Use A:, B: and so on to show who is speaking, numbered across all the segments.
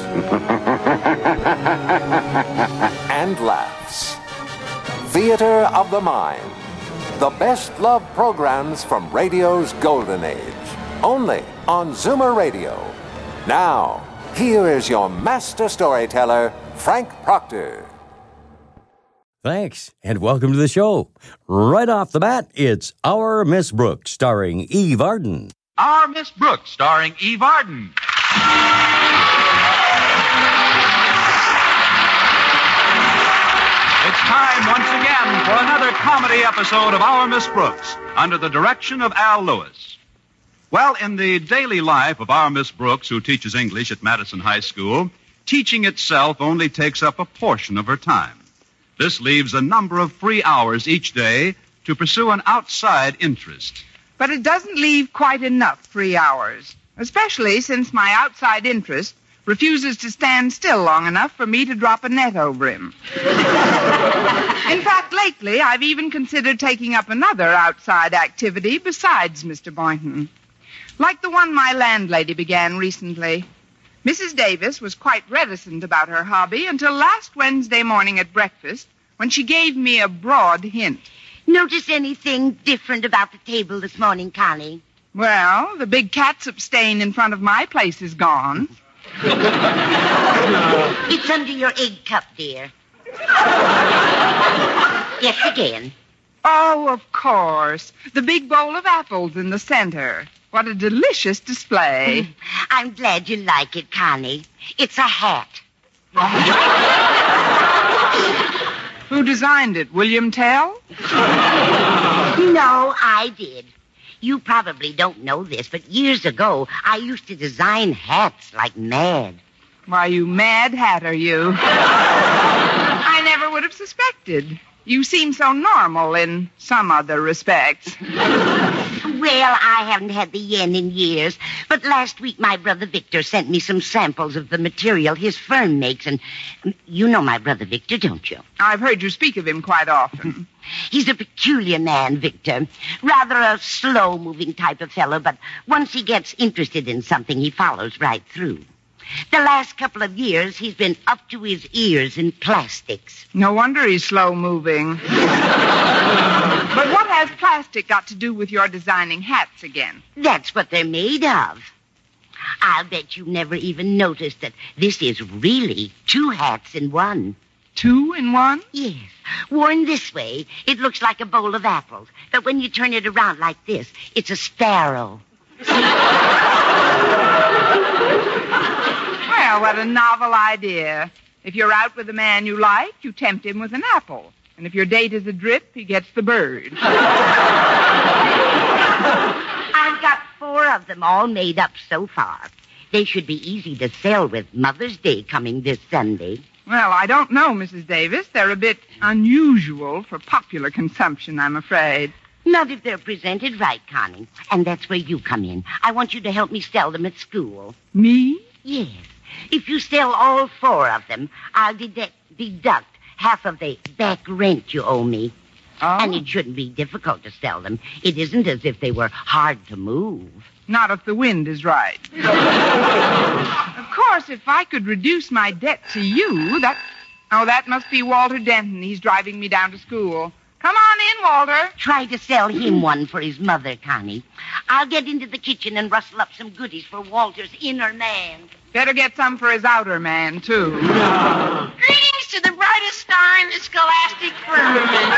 A: and laughs. Theater of the Mind. The best love programs from radio's golden age. Only on Zoomer Radio. Now, here is your master storyteller, Frank Proctor.
B: Thanks, and welcome to the show. Right off the bat, it's Our Miss Brooks, starring Eve Arden.
C: Our Miss Brooks, starring Eve Arden. Time once again for another comedy episode of Our Miss Brooks under the direction of Al Lewis. Well, in the daily life of our Miss Brooks, who teaches English at Madison High School, teaching itself only takes up a portion of her time. This leaves a number of free hours each day to pursue an outside interest.
D: But it doesn't leave quite enough free hours, especially since my outside interest refuses to stand still long enough for me to drop a net over him. In fact, lately, I've even considered taking up another outside activity besides Mr. Boynton. Like the one my landlady began recently. Mrs. Davis was quite reticent about her hobby until last Wednesday morning at breakfast when she gave me a broad hint.
E: Notice anything different about the table this morning, Connie?
D: Well, the big catsup stain in front of my place is gone.
E: It's under your egg cup, dear. yes, again.
D: Oh, of course. The big bowl of apples in the center. What a delicious display.
E: I'm glad you like it, Connie. It's a hat.
D: Who designed it? William Tell?
E: No, I did. You probably don't know this, but years ago, I used to design hats like mad.
D: Why, you mad hatter, you. I never would have suspected. You seem so normal in some other respects.
E: Well, I haven't had the yen in years, but last week my brother Victor sent me some samples of the material his firm makes, and you know my brother Victor, don't you?
D: I've heard you speak of him quite often.
E: He's a peculiar man, Victor. Rather a slow moving type of fellow, but once he gets interested in something, he follows right through. The last couple of years, he's been up to his ears in plastics.
D: No wonder he's slow moving. but what has plastic got to do with your designing hats again?
E: That's what they're made of. I'll bet you never even noticed that this is really two hats in one.
D: Two in one?
E: Yes. Worn this way, it looks like a bowl of apples. But when you turn it around like this, it's a sparrow.
D: Well, what a novel idea. If you're out with a man you like, you tempt him with an apple. And if your date is a drip, he gets the bird.
E: I've got four of them all made up so far. They should be easy to sell with Mother's Day coming this Sunday.
D: Well, I don't know, Mrs. Davis. They're a bit unusual for popular consumption, I'm afraid.
E: Not if they're presented right, Connie. And that's where you come in. I want you to help me sell them at school.
D: Me?
E: Yes. If you sell all four of them, I'll deduct, deduct half of the back rent you owe me.
D: Oh.
E: And it shouldn't be difficult to sell them. It isn't as if they were hard to move.
D: Not if the wind is right. of course, if I could reduce my debt to you, that. Oh, that must be Walter Denton. He's driving me down to school. Come on in, Walter.
E: Try to sell him one for his mother, Connie. I'll get into the kitchen and rustle up some goodies for Walter's inner man.
D: Better get some for his outer man, too.
F: Greetings to the brightest star in the scholastic firmament.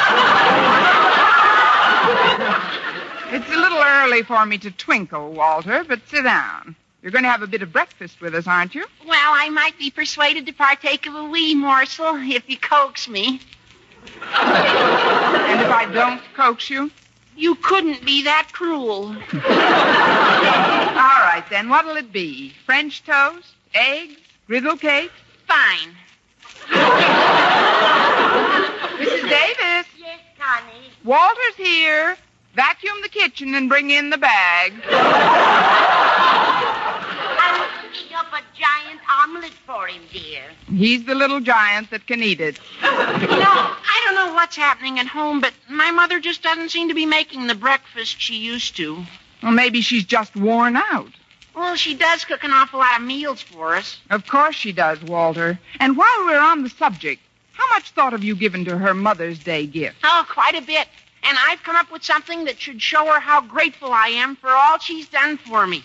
D: It's a little early for me to twinkle, Walter, but sit down. You're going to have a bit of breakfast with us, aren't you?
F: Well, I might be persuaded to partake of a wee morsel if you coax me.
D: And if I don't coax you?
F: You couldn't be that cruel.
D: All right, then. What'll it be? French toast? Eggs? Griddle cake?
F: Fine.
D: Mrs. Davis,
E: Yes, Connie.
D: Walter's here. Vacuum the kitchen and bring in the bag.
E: I'm cooking up a giant omelet for him, dear.
D: He's the little giant that can eat it.
F: You know, I don't know what's happening at home, but my mother just doesn't seem to be making the breakfast she used to.
D: Well, maybe she's just worn out.
F: Well, she does cook an awful lot of meals for us.
D: Of course she does, Walter. And while we're on the subject, how much thought have you given to her Mother's Day gift?
F: Oh, quite a bit. And I've come up with something that should show her how grateful I am for all she's done for me.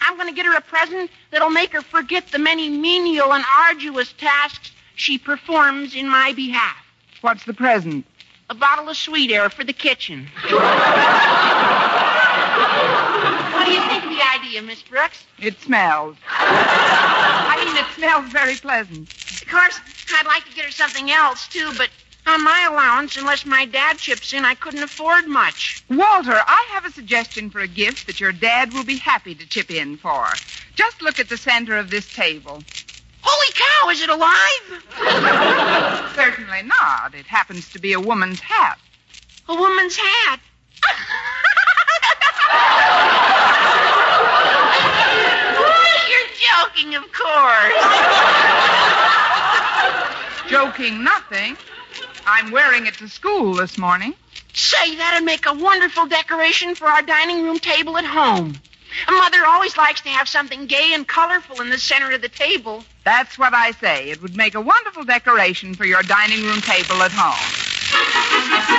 F: I'm going to get her a present that'll make her forget the many menial and arduous tasks she performs in my behalf.
D: What's the present?
F: A bottle of sweet air for the kitchen. what do you think idea, Miss Brooks?
D: It smells. I mean, it smells very pleasant.
F: Of course, I'd like to get her something else, too, but on my allowance, unless my dad chips in, I couldn't afford much.
D: Walter, I have a suggestion for a gift that your dad will be happy to chip in for. Just look at the center of this table.
F: Holy cow, is it alive?
D: Certainly not. It happens to be a woman's hat.
F: A woman's hat. Joking, of course.
D: Joking nothing. I'm wearing it to school this morning.
F: Say, that'd make a wonderful decoration for our dining room table at home. A mother always likes to have something gay and colorful in the center of the table.
D: That's what I say. It would make a wonderful decoration for your dining room table at home.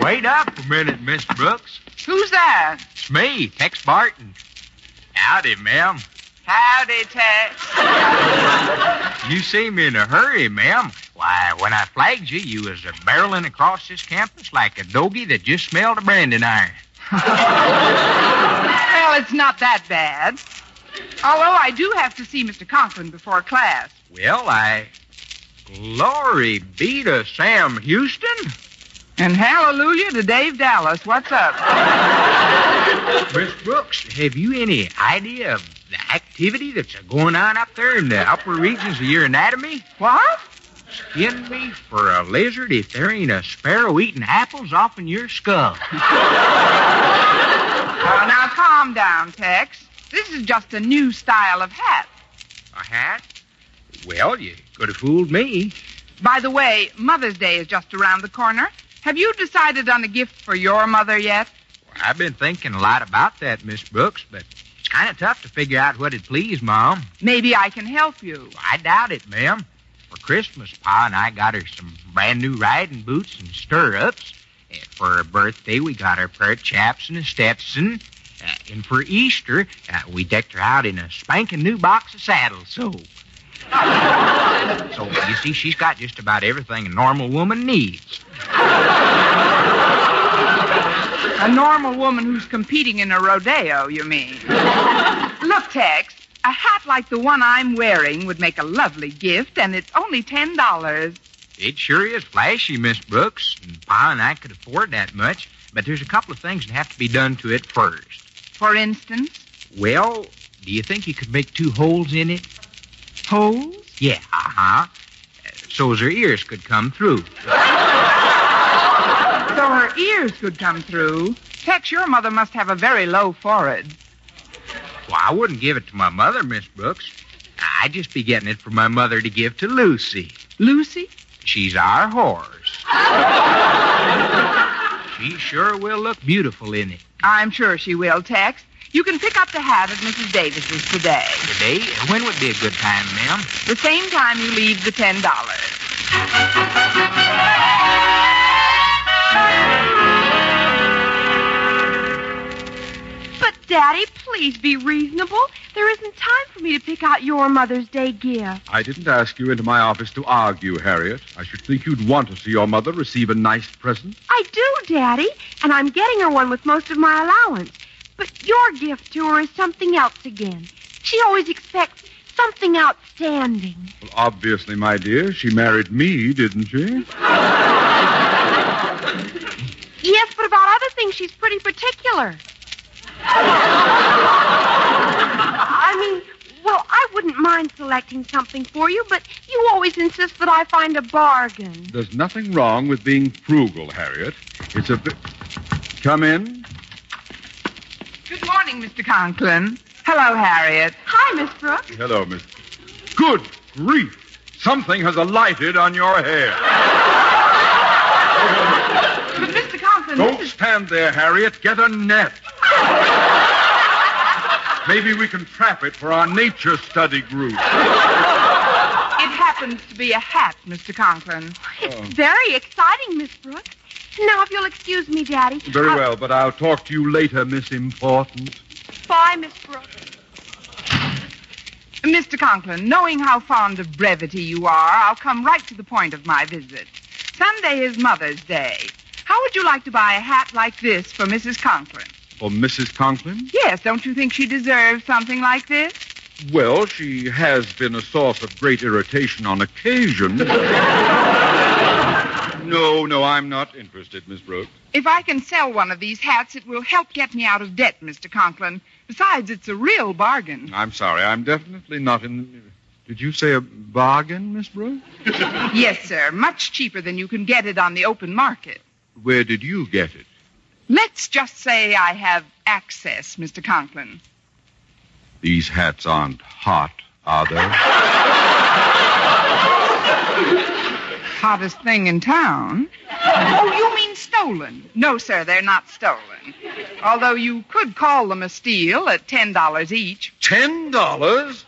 G: Wait up a minute, Miss Brooks.
D: Who's that?
G: It's me, Tex Barton. Howdy, ma'am.
D: Howdy, Tex.
G: You seem in a hurry, ma'am. Why, when I flagged you, you was a barreling across this campus like a doggy that just smelled a branding iron.
D: Well, it's not that bad. Although I do have to see Mr. Conklin before class.
G: Well, I. Glory be to Sam Houston.
D: And hallelujah to Dave Dallas. What's up?
G: Miss Brooks, have you any idea of the activity that's going on up there in the upper regions of your anatomy?
D: What?
G: Skin me for a lizard if there ain't a sparrow eating apples off in your skull.
D: Oh, now calm down, Tex. This is just a new style of hat.
G: A hat? Well, you could have fooled me.
D: By the way, Mother's Day is just around the corner. Have you decided on a gift for your mother yet?
G: I've been thinking a lot about that, Miss Brooks, but it's kind of tough to figure out what'd please Mom.
D: Maybe I can help you.
G: I doubt it, ma'am. For Christmas, Pa and I got her some brand new riding boots and stirrups. Uh, for her birthday, we got her a pair of chaps and a Stetson. Uh, and for Easter, uh, we decked her out in a spanking new box of saddles. So, so you see, she's got just about everything a normal woman needs.
D: A normal woman who's competing in a rodeo, you mean? Look, Tex, a hat like the one I'm wearing would make a lovely gift, and it's only ten dollars.
G: It sure is flashy, Miss Brooks, and Pa and I could afford that much. But there's a couple of things that have to be done to it first.
D: For instance,
G: Well, do you think you could make two holes in it?
D: Holes?
G: Yeah, uh-huh. Uh, So as her ears could come through.
D: So her ears could come through. Tex, your mother must have a very low forehead.
G: Well, I wouldn't give it to my mother, Miss Brooks. I'd just be getting it for my mother to give to Lucy.
D: Lucy?
G: She's our horse. she sure will look beautiful in it.
D: I'm sure she will, Tex. You can pick up the hat at Mrs. Davis's today.
G: Today, when would be a good time, ma'am?
D: The same time you leave the ten dollars.
H: But, Daddy, please be reasonable. There isn't time for me to pick out your Mother's Day gift.
I: I didn't ask you into my office to argue, Harriet. I should think you'd want to see your mother receive a nice present.
H: I do, Daddy, and I'm getting her one with most of my allowance. But your gift to her is something else again. She always expects something outstanding.
I: Well, obviously, my dear, she married me, didn't she?
H: Yes, but about other things, she's pretty particular. I mean, well, I wouldn't mind selecting something for you, but you always insist that I find a bargain.
I: There's nothing wrong with being frugal, Harriet. It's a bit. Come in.
D: Good morning, Mr. Conklin. Hello, Harriet.
H: Hi, Miss Brooks.
I: Hello, Miss. Good grief! Something has alighted on your hair.
D: But, Mr. Conklin,
I: Don't
D: this is...
I: stand there, Harriet. Get a net. Maybe we can trap it for our nature study group.
D: It happens to be a hat, Mr. Conklin.
H: It's very exciting, Miss Brooks. Now, if you'll excuse me, Daddy.
I: Very
H: I-
I: well, but I'll talk to you later, Miss Important.
H: Bye, Miss Brooks.
D: Mr. Conklin, knowing how fond of brevity you are, I'll come right to the point of my visit. Sunday is Mother's Day. How would you like to buy a hat like this for Mrs. Conklin?
I: For Mrs. Conklin?
D: Yes, don't you think she deserves something like this?
I: Well, she has been a source of great irritation on occasion. no, no, I'm not interested, Miss Brooks.
D: If I can sell one of these hats, it will help get me out of debt, Mr. Conklin. Besides, it's a real bargain.
I: I'm sorry, I'm definitely not in. Did you say a bargain, Miss Brooks?
D: yes, sir. Much cheaper than you can get it on the open market.
I: Where did you get it?
D: Let's just say I have access, Mr. Conklin.
I: These hats aren't hot, are they?
D: Hottest thing in town. Oh, you mean stolen? No, sir, they're not stolen. Although you could call them a steal at $10 each.
I: Ten dollars?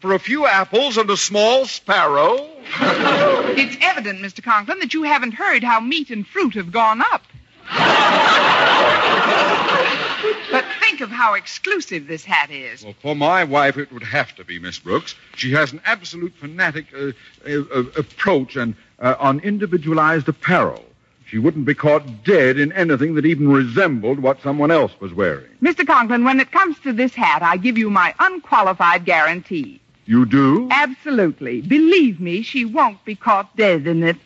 I: For a few apples and a small sparrow?
D: It's evident, Mr. Conklin, that you haven't heard how meat and fruit have gone up. but think of how exclusive this hat is.
I: Well, for my wife, it would have to be Miss Brooks. She has an absolute fanatic uh, uh, uh, approach and uh, on individualized apparel. She wouldn't be caught dead in anything that even resembled what someone else was wearing.
D: Mr. Conklin, when it comes to this hat, I give you my unqualified guarantee.
I: You do?
D: Absolutely. Believe me, she won't be caught dead in it.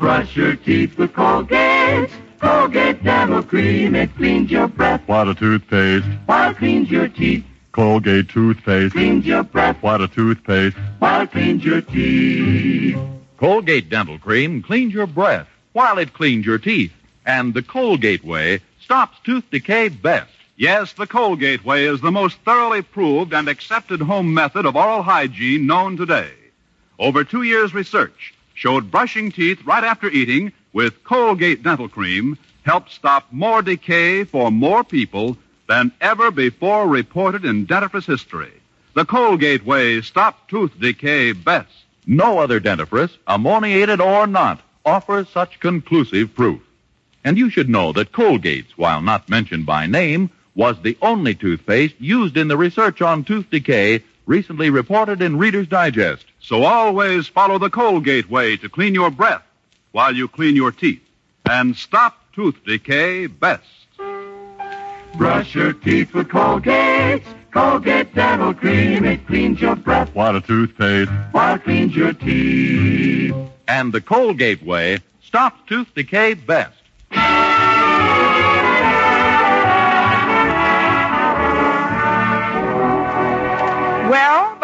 J: Brush your teeth with Colgate. Colgate Dental Cream. It cleans your breath
K: What a toothpaste.
J: while it cleans your teeth.
K: Colgate toothpaste.
J: Cleans your breath
K: What a toothpaste.
J: while it cleans your teeth.
L: Colgate Dental Cream cleans your breath while it cleans your teeth. And the Colgate way stops tooth decay best.
C: Yes, the Colgate way is the most thoroughly proved and accepted home method of oral hygiene known today. Over two years' research showed brushing teeth right after eating with Colgate Dental Cream helped stop more decay for more people than ever before reported in dentifrice history. The Colgate way stopped tooth decay best.
L: No other dentifrice, ammoniated or not, offers such conclusive proof. And you should know that Colgate's, while not mentioned by name, was the only toothpaste used in the research on tooth decay recently reported in Reader's Digest.
C: So always follow the Colgate way to clean your breath while you clean your teeth and stop tooth decay best.
J: Brush your teeth with Colgate. Colgate Dental Cream. It cleans your breath
K: What a toothpaste.
J: while it cleans your teeth.
L: And the Colgate way stops tooth decay best.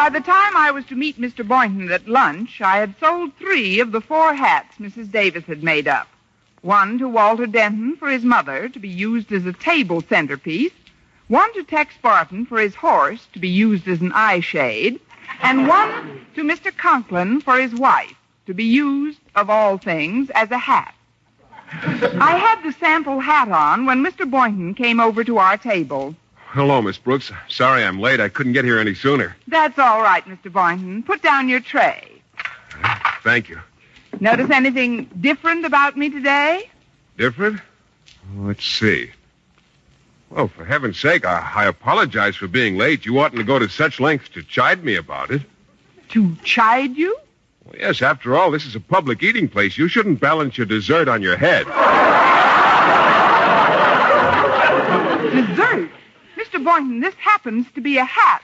D: By the time I was to meet Mr. Boynton at lunch, I had sold three of the four hats Mrs. Davis had made up. One to Walter Denton for his mother to be used as a table centerpiece, one to Tex Barton for his horse to be used as an eye shade, and one to Mr. Conklin for his wife to be used, of all things, as a hat. I had the sample hat on when Mr. Boynton came over to our table.
M: Hello, Miss Brooks. Sorry I'm late. I couldn't get here any sooner.
D: That's all right, Mr. Boynton. Put down your tray.
M: Thank you.
D: Notice anything different about me today?
M: Different? Let's see. Well, for heaven's sake, I, I apologize for being late. You oughtn't to go to such lengths to chide me about it.
D: To chide you?
M: Well, yes, after all, this is a public eating place. You shouldn't balance your dessert on your head.
D: Dessert? Mr. Boynton, this happens to be a hat.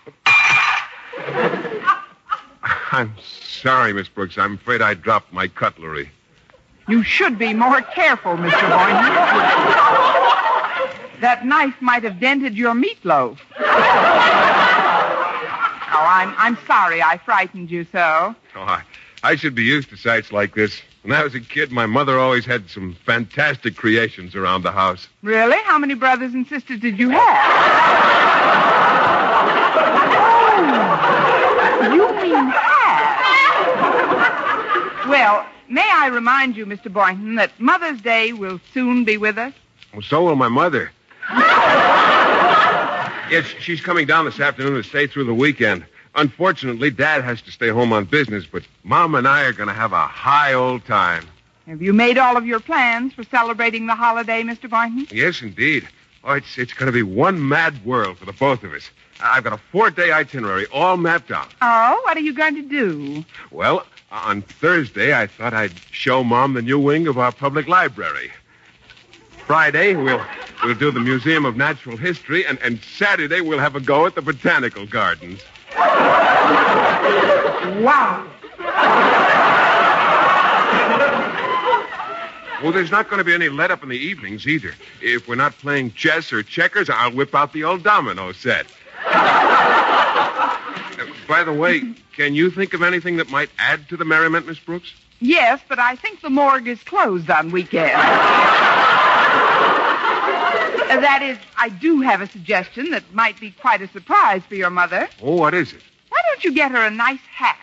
M: I'm sorry, Miss Brooks. I'm afraid I dropped my cutlery.
D: You should be more careful, Mr. Boynton. that knife might have dented your meatloaf. oh, I'm, I'm sorry I frightened you so.
M: Oh, I, I should be used to sights like this. When I was a kid, my mother always had some fantastic creations around the house.
D: Really? How many brothers and sisters did you have? oh, you mean had. Well, may I remind you, Mr. Boynton, that Mother's Day will soon be with us?
M: Well, so will my mother. yes, she's coming down this afternoon to stay through the weekend. Unfortunately, Dad has to stay home on business, but Mom and I are going to have a high old time.
D: Have you made all of your plans for celebrating the holiday, Mr. Boynton?
M: Yes, indeed. Oh, it's, it's going to be one mad world for the both of us. I've got a four-day itinerary all mapped out.
D: Oh, what are you going to do?
M: Well, uh, on Thursday, I thought I'd show Mom the new wing of our public library. Friday, we'll we'll do the Museum of Natural History, and, and Saturday we'll have a go at the Botanical Gardens.
D: Wow.
M: Well, there's not going to be any let up in the evenings either. If we're not playing chess or checkers, I'll whip out the old domino set. Uh, by the way, can you think of anything that might add to the merriment, Miss Brooks?
D: Yes, but I think the morgue is closed on weekends. Uh, that is, I do have a suggestion that might be quite a surprise for your mother.
M: Oh, what is it?
D: Why don't you get her a nice hat?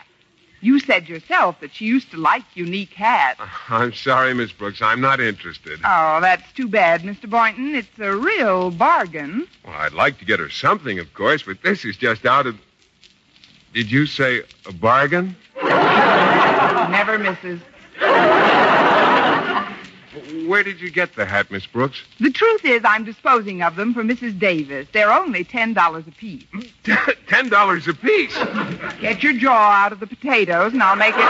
D: You said yourself that she used to like unique hats.
M: I'm sorry, Miss Brooks. I'm not interested.
D: Oh, that's too bad, Mr. Boynton. It's a real bargain.
M: Well, I'd like to get her something, of course, but this is just out of. Did you say a bargain?
D: Never misses.
M: Where did you get the hat, Miss Brooks?
D: The truth is, I'm disposing of them for Mrs. Davis. They're only $10 apiece.
M: Ten dollars apiece.
D: Get your jaw out of the potatoes, and I'll make it.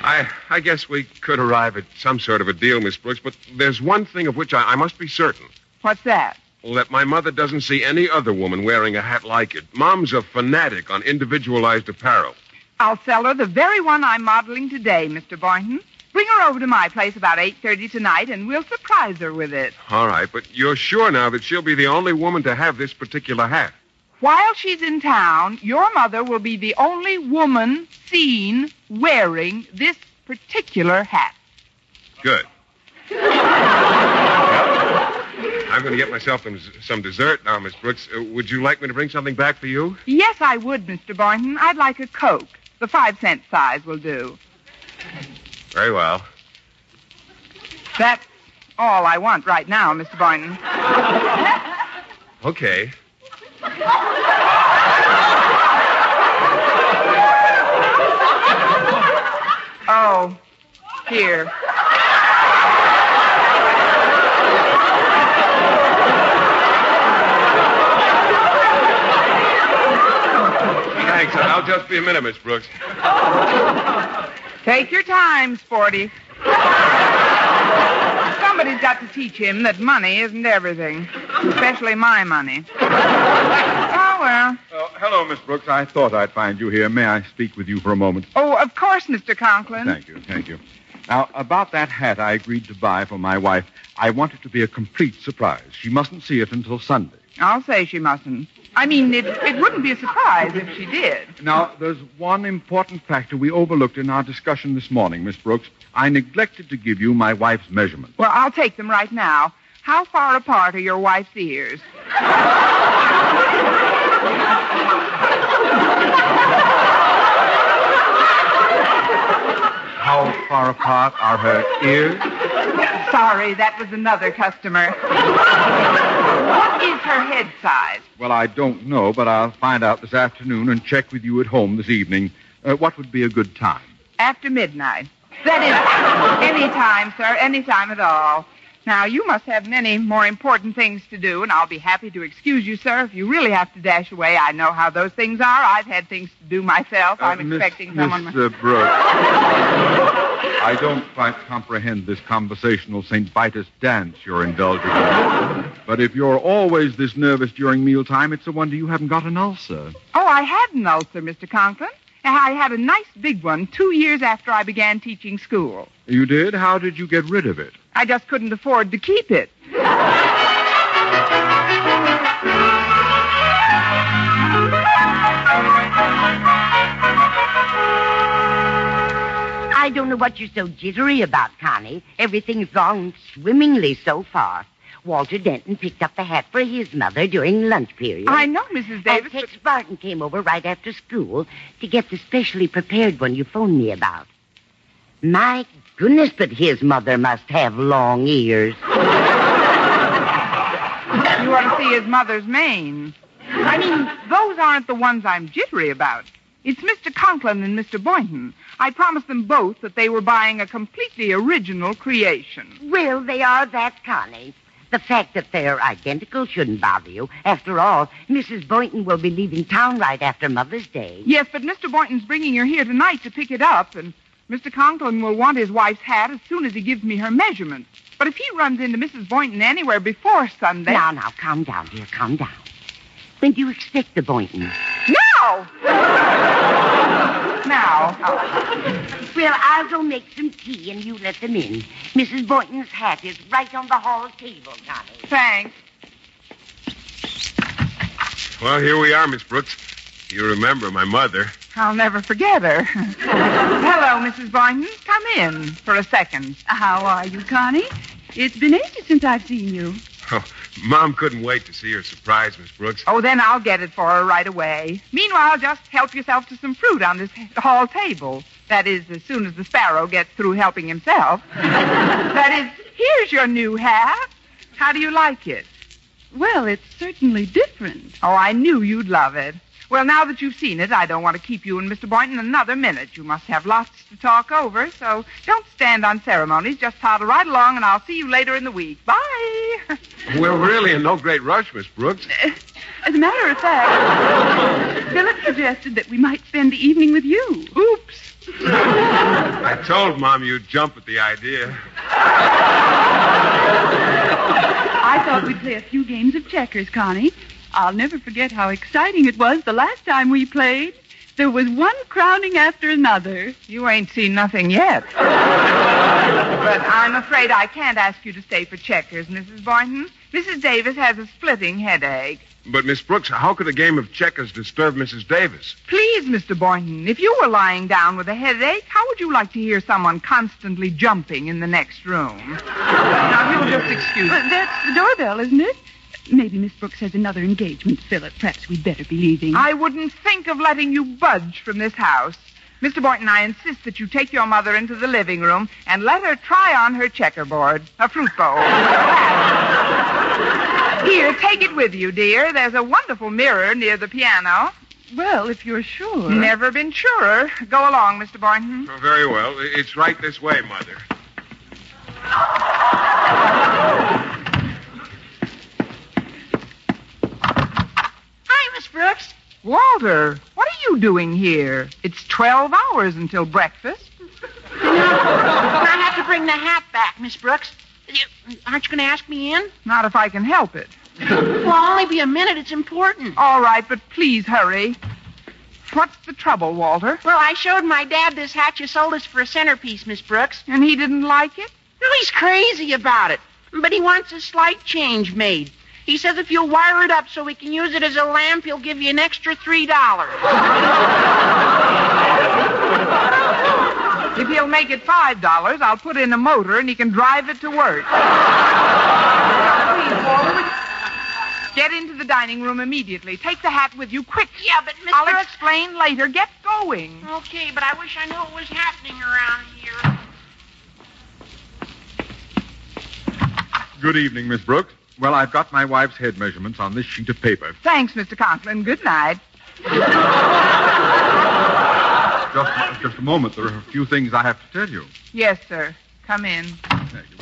M: I I guess we could arrive at some sort of a deal, Miss Brooks, but there's one thing of which I, I must be certain.
D: What's that?
M: Well, that my mother doesn't see any other woman wearing a hat like it. Mom's a fanatic on individualized apparel.
D: I'll sell her the very one I'm modeling today, Mr. Boynton. Bring her over to my place about 8.30 tonight, and we'll surprise her with it.
M: All right, but you're sure now that she'll be the only woman to have this particular hat?
D: While she's in town, your mother will be the only woman seen wearing this particular hat.
M: Good. I'm going to get myself some, some dessert now, Miss Brooks. Uh, would you like me to bring something back for you?
D: Yes, I would, Mr. Boynton. I'd like a Coke. The five cent size will do.
M: Very well.
D: That's all I want right now, Mr. Boynton.
M: Okay.
D: Oh, here.
M: Thanks. I'll just be a minute, Miss Brooks.
D: Take your time, Sporty. Somebody's got to teach him that money isn't everything, especially my money. Oh, well.
I: Oh, hello, Miss Brooks. I thought I'd find you here. May I speak with you for a moment?
D: Oh, of course, Mr. Conklin.
I: Thank you, thank you. Now, about that hat I agreed to buy for my wife, I want it to be a complete surprise. She mustn't see it until Sunday.
D: I'll say she mustn't. I mean, it, it wouldn't be a surprise if she did.
I: Now, there's one important factor we overlooked in our discussion this morning, Miss Brooks. I neglected to give you my wife's measurements.
D: Well, I'll take them right now. How far apart are your wife's ears?
I: How far apart are her ears?
D: Sorry, that was another customer. What is her head size?
I: Well, I don't know, but I'll find out this afternoon and check with you at home this evening. Uh, what would be a good time?
D: After midnight. That is, any time, sir, any time at all. Now, you must have many more important things to do, and I'll be happy to excuse you, sir, if you really have to dash away. I know how those things are. I've had things to do myself. I'm
I: Uh, Miss-
D: expecting someone.
I: Mr. uh, Brooks. I don't quite comprehend this conversational St. Vitus dance you're indulging in. But if you're always this nervous during mealtime, it's a wonder you haven't got an ulcer.
D: Oh, I had an ulcer, Mr. Conklin. I had a nice big one two years after I began teaching school.
I: You did? How did you get rid of it?
D: I just couldn't afford to keep it.
E: I don't know what you're so jittery about, Connie. Everything's gone swimmingly so far. Walter Denton picked up the hat for his mother during lunch period.
D: I know, Mrs. Davis.
E: And Tex Barton came over right after school to get the specially prepared one you phoned me about. My goodness, but his mother must have long ears.
D: You ought to see his mother's mane. I mean, those aren't the ones I'm jittery about. It's Mr. Conklin and Mr. Boynton. I promised them both that they were buying a completely original creation.
E: Well, they are that, Connie. The fact that they're identical shouldn't bother you. After all, Mrs. Boynton will be leaving town right after Mother's Day.
D: Yes, but Mr. Boynton's bringing her here tonight to pick it up, and Mr. Conklin will want his wife's hat as soon as he gives me her measurements. But if he runs into Mrs. Boynton anywhere before Sunday.
E: Now, now, calm down, dear, calm down. When do you expect the Boynton?
D: Now! Now. Oh.
E: Well, I'll go make some tea and you let them in. Mrs. Boynton's hat is right on the hall table, Connie.
D: Thanks.
M: Well, here we are, Miss Brooks. You remember my mother.
D: I'll never forget her. Hello, Mrs. Boynton. Come in for a second.
N: How are you, Connie? It's been ages since I've seen you.
M: Oh, Mom couldn't wait to see her surprise, Miss Brooks.
D: Oh, then I'll get it for her right away. Meanwhile, just help yourself to some fruit on this hall table. That is, as soon as the sparrow gets through helping himself. that is, here's your new hat. How do you like it?
N: Well, it's certainly different.
D: Oh, I knew you'd love it. Well, now that you've seen it, I don't want to keep you and Mr. Boynton another minute. You must have lots to talk over, so don't stand on ceremonies. Just toddle right along, and I'll see you later in the week. Bye.
M: We're really in no great rush, Miss Brooks.
N: As a matter of fact, Philip suggested that we might spend the evening with you.
D: Oops.
M: I told Mom you'd jump at the idea.
N: I thought we'd play a few games of checkers, Connie. I'll never forget how exciting it was the last time we played. There was one crowning after another.
D: You ain't seen nothing yet. but I'm afraid I can't ask you to stay for checkers, Mrs. Boynton. Mrs. Davis has a splitting headache.
M: But, Miss Brooks, how could a game of checkers disturb Mrs. Davis?
D: Please, Mr. Boynton, if you were lying down with a headache, how would you like to hear someone constantly jumping in the next room? now, you'll just excuse
N: Well, that's the doorbell, isn't it? Maybe Miss Brooks has another engagement, Philip. Perhaps we'd better be leaving.
D: I wouldn't think of letting you budge from this house. Mr. Boynton, I insist that you take your mother into the living room and let her try on her checkerboard, a fruit bowl. Here, take it with you, dear. There's a wonderful mirror near the piano.
N: Well, if you're sure.
D: Never been surer. Go along, Mr. Boynton.
M: Oh, very well. It's right this way, Mother.
F: Miss Brooks.
D: Walter, what are you doing here? It's 12 hours until breakfast.
F: I have to bring the hat back, Miss Brooks. You, aren't you going to ask me in?
D: Not if I can help it.
F: Well, only be a minute. It's important.
D: All right, but please hurry. What's the trouble, Walter?
F: Well, I showed my dad this hat you sold us for a centerpiece, Miss Brooks.
D: And he didn't like it?
F: Well, he's crazy about it. But he wants a slight change made. He says if you'll wire it up so we can use it as a lamp, he'll give you an extra three dollars.
D: If he'll make it five dollars, I'll put in a motor and he can drive it to work. Please, Walter, Get into the dining room immediately. Take the hat with you, quick.
F: Yeah, but Mr.
D: I'll explain later. Get going.
F: Okay, but I wish I knew what was happening around here.
I: Good evening, Miss Brooks. Well, I've got my wife's head measurements on this sheet of paper.
D: Thanks, Mr. Conklin. Good night.
I: Just, just a moment. There are a few things I have to tell you.
D: Yes, sir. Come in.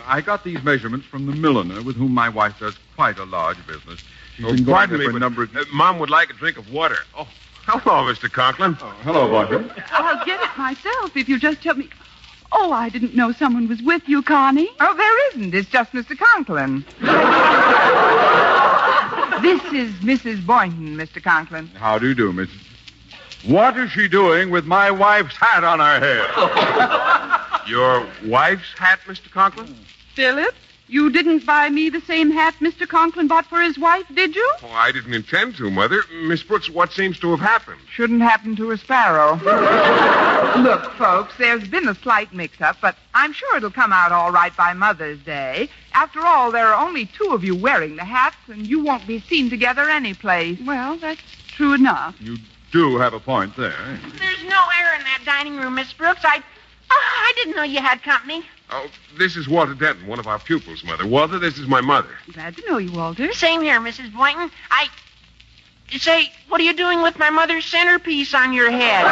I: I got these measurements from the milliner with whom my wife does quite a large business. She's
M: Oh,
I: been going
M: pardon me,
I: for a
M: but,
I: number of...
M: uh, Mom would like a drink of water. Oh, hello, Mr. Conklin.
I: Oh, hello, Boynton.
N: I'll get it myself if you just tell me. Oh, I didn't know someone was with you, Connie.
D: Oh, there isn't. It's just Mr. Conklin. this is Mrs. Boynton, Mr. Conklin.
I: How do you do, Mrs. What is she doing with my wife's hat on her head?
M: Your wife's hat, Mr. Conklin?
N: Philip, you didn't buy me the same hat Mr. Conklin bought for his wife, did you?
M: Oh, I didn't intend to, Mother. Miss Brooks, what seems to have happened?
D: Shouldn't happen to a sparrow. Look, folks, there's been a slight mix-up, but I'm sure it'll come out all right by Mother's Day. After all, there are only two of you wearing the hats, and you won't be seen together anyplace.
N: Well, that's true enough.
I: You do have a point there.
F: There's no air in that dining room, Miss Brooks. I, Ah, I didn't know you had company.
M: Oh, this is Walter Denton, one of our pupils, Mother. Walter, this is my mother.
N: Glad to know you, Walter.
F: Same here, Mrs. Boynton. I say, what are you doing with my mother's centerpiece on your head?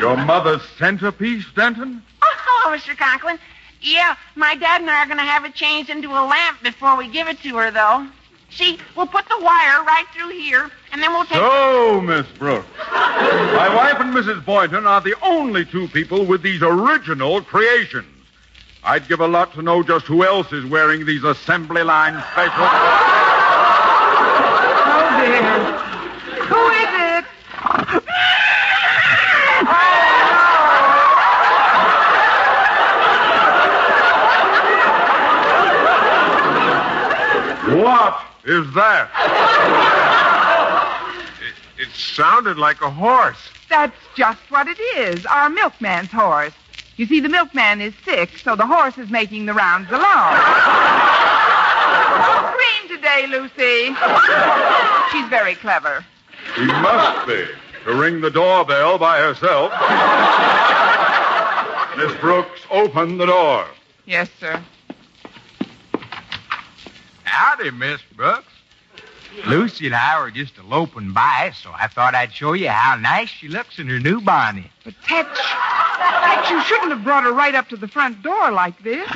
I: Your mother's centerpiece, Denton?
F: Oh, oh hello, Mr. Conklin. Yeah, my dad and I are going to have it changed into a lamp before we give it to her, though. See, we'll put the wire right through here, and then we'll take.
I: So, Miss Brooks, my wife and Mrs. Boynton are the only two people with these original creations. I'd give a lot to know just who else is wearing these assembly line specials.
D: Oh, dear. Who is it?
I: What is that?
M: It, it sounded like a horse.
D: That's just what it is. Our milkman's horse. You see, the milkman is sick, so the horse is making the rounds alone. cream today, Lucy. She's very clever.
I: She must be to ring the doorbell by herself. Miss Brooks, open the door.
D: Yes, sir.
G: Howdy, Miss Brooks. Lucy and I were just eloping by, so I thought I'd show you how nice she looks in her new bonnet.
D: But Tex, Tex, you shouldn't have brought her right up to the front door like this.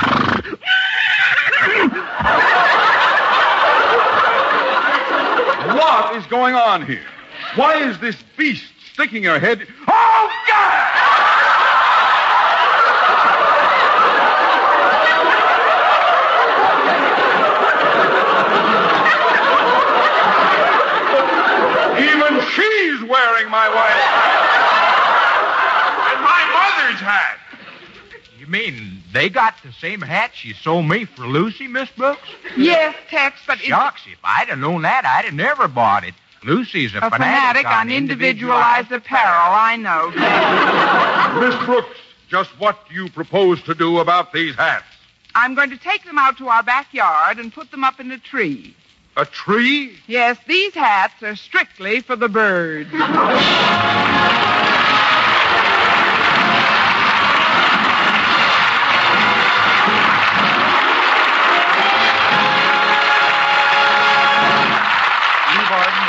I: What is going on here? Why is this beast sticking her head? Oh, God! Even she's wearing my wife's hat.
M: And my mother's hat.
G: You mean they got the same hat she sold me for Lucy, Miss Brooks?
D: Yes, Tex, but it's
G: Shucks, if I'd have known that, I'd have never bought it. Lucy's a,
D: a fanatic on individualized apparel. I know.
I: Miss Brooks, just what do you propose to do about these hats?
D: I'm going to take them out to our backyard and put them up in a tree.
I: A tree?
D: Yes, these hats are strictly for the birds.
L: Eve Arden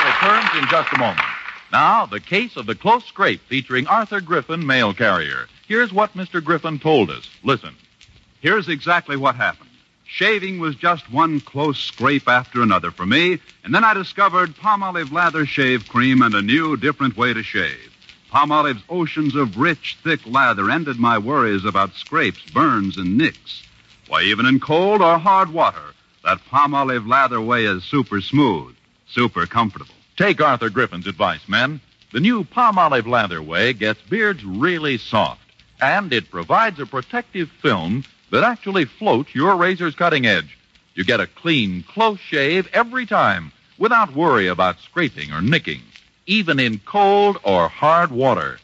L: returns in just a moment. Now, the case of the close scrape featuring Arthur Griffin, mail carrier. Here's what Mr. Griffin told us. Listen.
C: Here's exactly what happened. Shaving was just one close scrape after another for me, and then I discovered Palmolive Lather Shave Cream and a new, different way to shave. Palmolive's oceans of rich, thick lather ended my worries about scrapes, burns, and nicks. Why, even in cold or hard water, that Palmolive Lather way is super smooth, super comfortable.
L: Take Arthur Griffin's advice, men. The new Palmolive Lather Way gets beards really soft, and it provides a protective film that actually float your razor's cutting edge. You get a clean, close shave every time without worry about scraping or nicking, even in cold or hard water.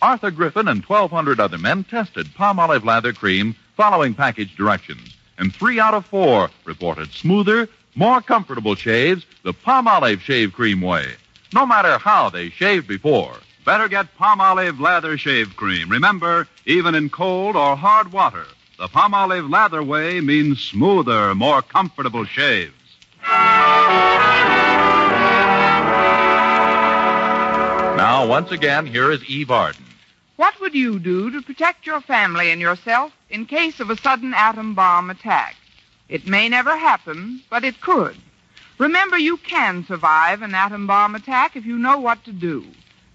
L: Arthur Griffin and 1,200 other men tested Palmolive Lather Cream following package directions, and three out of four reported smoother, more comfortable shaves the Palmolive Shave Cream way, no matter how they shaved before.
C: Better get Palmolive Lather Shave Cream. Remember, even in cold or hard water, the Palmolive Lather way means smoother, more comfortable shaves.
L: Now, once again, here is Eve Arden.
D: What would you do to protect your family and yourself in case of a sudden atom bomb attack? It may never happen, but it could. Remember, you can survive an atom bomb attack if you know what to do.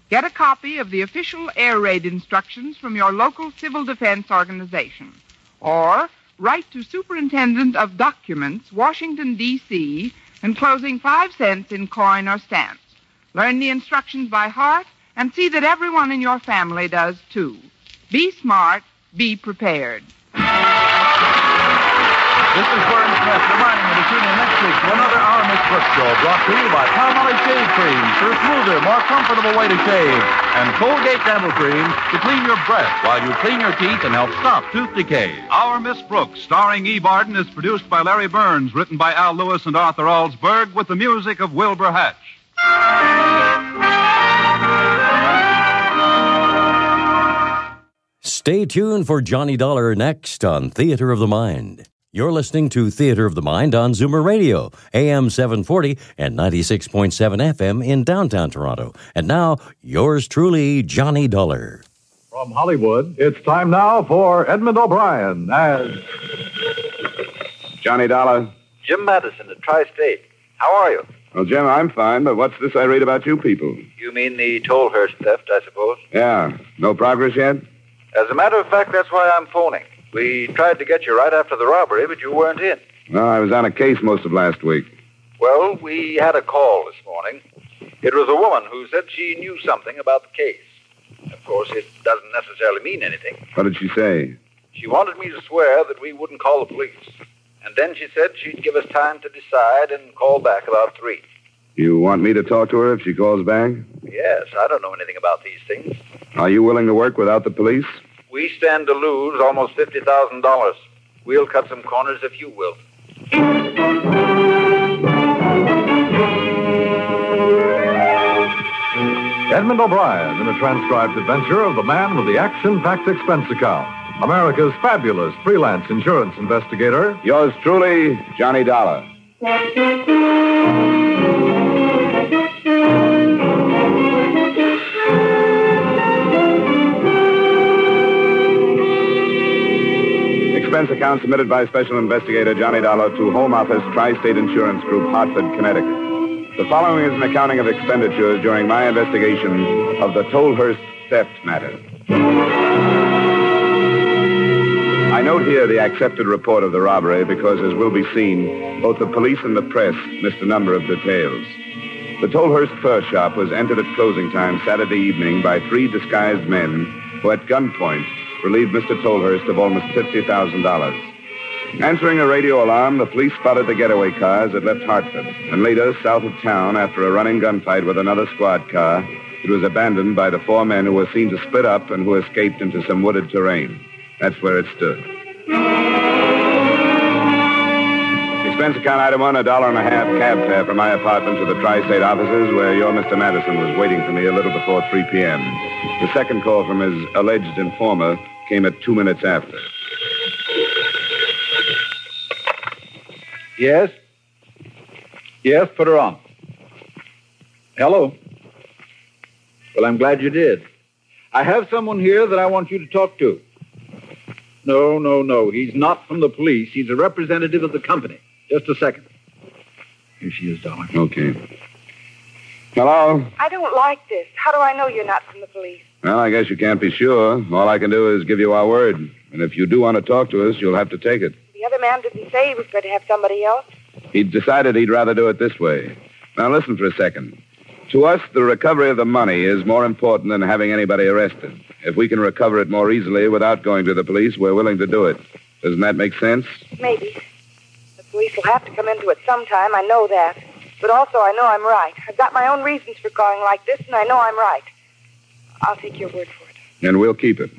D: Get a copy of the official air raid instructions from your local civil defense organization. Or write to Superintendent of Documents, Washington, D.C., enclosing five cents in coin or stamps. Learn the instructions by heart and see that everyone in your family does too. Be smart, be prepared.
L: This is Vern Smith reminding you tune in next week to another Our Miss Brooks show brought to you by Palmolive Shave Cream for a smoother, more comfortable way to shave, and Colgate Dental Cream to clean your breath while you clean your teeth and help stop tooth decay.
C: Our Miss Brooks, starring E. Barton, is produced by Larry Berns, written by Al Lewis and Arthur Alsberg, with the music of Wilbur Hatch.
B: Stay tuned for Johnny Dollar next on Theater of the Mind. You're listening to Theater of the Mind on Zoomer Radio, AM 740 and 96.7 FM in downtown Toronto. And now, yours truly, Johnny Dollar.
O: From Hollywood, it's time now for Edmund O'Brien as
P: Johnny Dollar.
Q: Jim Madison at Tri State. How are you?
P: Well, Jim, I'm fine, but what's this I read about you people?
Q: You mean the Tolhurst theft, I suppose?
P: Yeah. No progress yet?
Q: As a matter of fact, that's why I'm phoning. We tried to get you right after the robbery, but you weren't in.
P: No, I was on a case most of last week.
Q: Well, we had a call this morning. It was a woman who said she knew something about the case. Of course, it doesn't necessarily mean anything.
P: What did she say?
Q: She wanted me to swear that we wouldn't call the police. And then she said she'd give us time to decide and call back about three.
P: You want me to talk to her if she calls back?
Q: Yes, I don't know anything about these things.
P: Are you willing to work without the police?
Q: We stand to lose almost $50,000. We'll cut some corners if you will.
O: Edmund O'Brien in a transcribed adventure of the man with the action packed expense account. America's fabulous freelance insurance investigator.
P: Yours truly, Johnny Dollar. Expense account submitted by Special Investigator Johnny Dollar to Home Office Tri State Insurance Group, Hartford, Connecticut. The following is an accounting of expenditures during my investigation of the Tolhurst theft matter. I note here the accepted report of the robbery because, as will be seen, both the police and the press missed a number of details. The Tolhurst fur shop was entered at closing time Saturday evening by three disguised men who, at gunpoint, relieved Mr. Tolhurst of almost $50,000. Answering a radio alarm, the police spotted the getaway car as it left Hartford. And later, south of town, after a running gunfight with another squad car, it was abandoned by the four men who were seen to split up and who escaped into some wooded terrain. That's where it stood. Expense account item one, a dollar and a half cab fare from my apartment to the tri-state offices where your Mr. Madison was waiting for me a little before 3 p.m. The second call from his alleged informer came at two minutes after.
R: Yes? Yes, put her on. Hello? Well, I'm glad you did. I have someone here that I want you to talk to. No, no, no. He's not from the police. He's a representative of the company. Just a second. Here she is, darling.
P: Okay. Hello?
H: I don't like this. How do I know you're not from the police?
P: Well, I guess you can't be sure. All I can do is give you our word. And if you do want to talk to us, you'll have to take it.
H: The other man didn't say he was going to have somebody else.
P: He decided he'd rather do it this way. Now, listen for a second. To us, the recovery of the money is more important than having anybody arrested. If we can recover it more easily without going to the police, we're willing to do it. Doesn't that make sense?
H: Maybe. Police will have to come into it sometime. I know that. But also, I know I'm right. I've got my own reasons for going like this, and I know I'm right. I'll take your word for it.
P: And we'll keep it.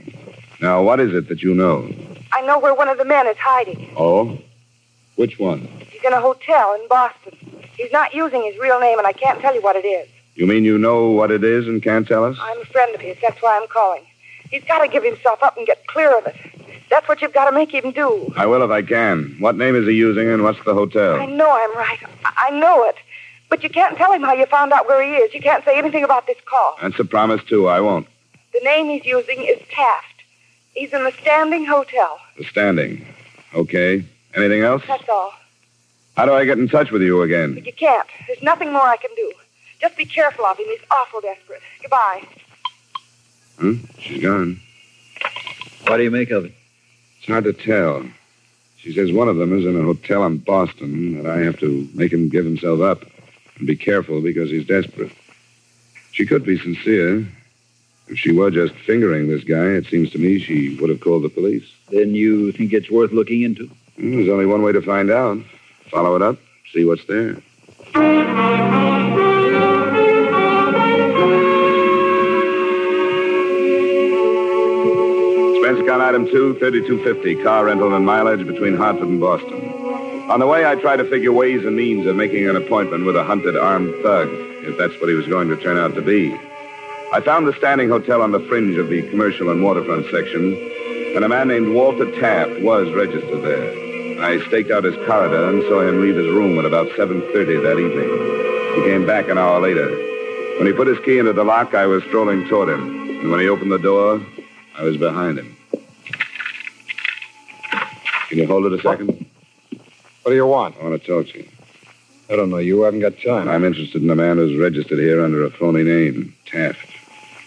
P: Now, what is it that you know?
H: I know where one of the men is hiding.
P: Oh? Which one?
H: He's in a hotel in Boston. He's not using his real name, and I can't tell you what it is.
P: You mean you know what it is and can't tell us?
H: I'm a friend of his. That's why I'm calling. He's got to give himself up and get clear of it. That's what you've got to make him do.
P: I will if I can. What name is he using and what's the hotel?
H: I know I'm right. I I know it. But you can't tell him how you found out where he is. You can't say anything about this call.
P: That's a promise, too. I won't.
H: The name he's using is Taft. He's in the Standing Hotel.
P: The standing. Okay. Anything else?
H: That's all.
P: How do I get in touch with you again?
H: But you can't. There's nothing more I can do. Just be careful of him. He's awful desperate. Goodbye.
P: Huh? She's gone.
R: What do you make of it?
P: It's hard to tell. She says one of them is in a hotel in Boston, that I have to make him give himself up and be careful because he's desperate. She could be sincere. If she were just fingering this guy, it seems to me she would have called the police.
R: Then you think it's worth looking into?
P: Well, there's only one way to find out. Follow it up, see what's there. Expense account item two, 3250, car rental and mileage between Hartford and Boston. On the way, I tried to figure ways and means of making an appointment with a hunted armed thug, if that's what he was going to turn out to be. I found the Standing Hotel on the fringe of the commercial and waterfront section, and a man named Walter Taft was registered there. I staked out his corridor and saw him leave his room at about 7.30 that evening. He came back an hour later. When he put his key into the lock, I was strolling toward him. And when he opened the door, I was behind him. Can you hold it a second?
S: What do you want?
P: I want to talk to you.
S: I don't know. You I haven't got time.
P: I'm interested in a man who's registered here under a phony name, Taft.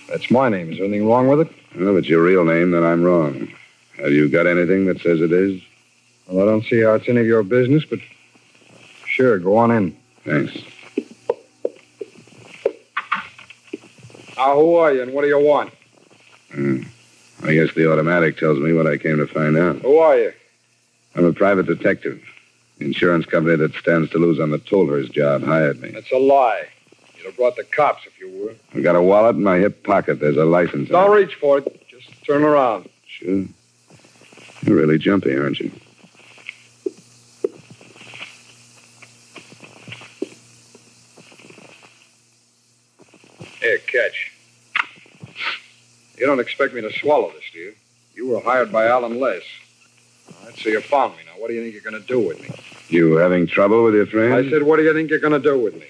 S: That's my name. Is there anything wrong with it?
P: Well, if it's your real name, then I'm wrong. Have you got anything that says it is?
S: Well, I don't see how it's any of your business, but sure, go on in.
P: Thanks.
S: Now, who are you and what do you want?
P: Uh, I guess the automatic tells me what I came to find out.
S: Who are you?
P: I'm a private detective. The insurance company that stands to lose on the Tolhurst job hired me.
S: That's a lie. You'd have brought the cops if you were.
P: I've got a wallet in my hip pocket. There's a license on
S: Don't
P: it.
S: reach for it. Just turn around.
P: Sure. You're really jumpy, aren't you?
S: Here, catch. You don't expect me to swallow this, do you? You were hired by Al and Les. Right, so you found me. Now, what do you think you're going to do with me?
P: You having trouble with your friend?
S: I said, what do you think you're going to do with me?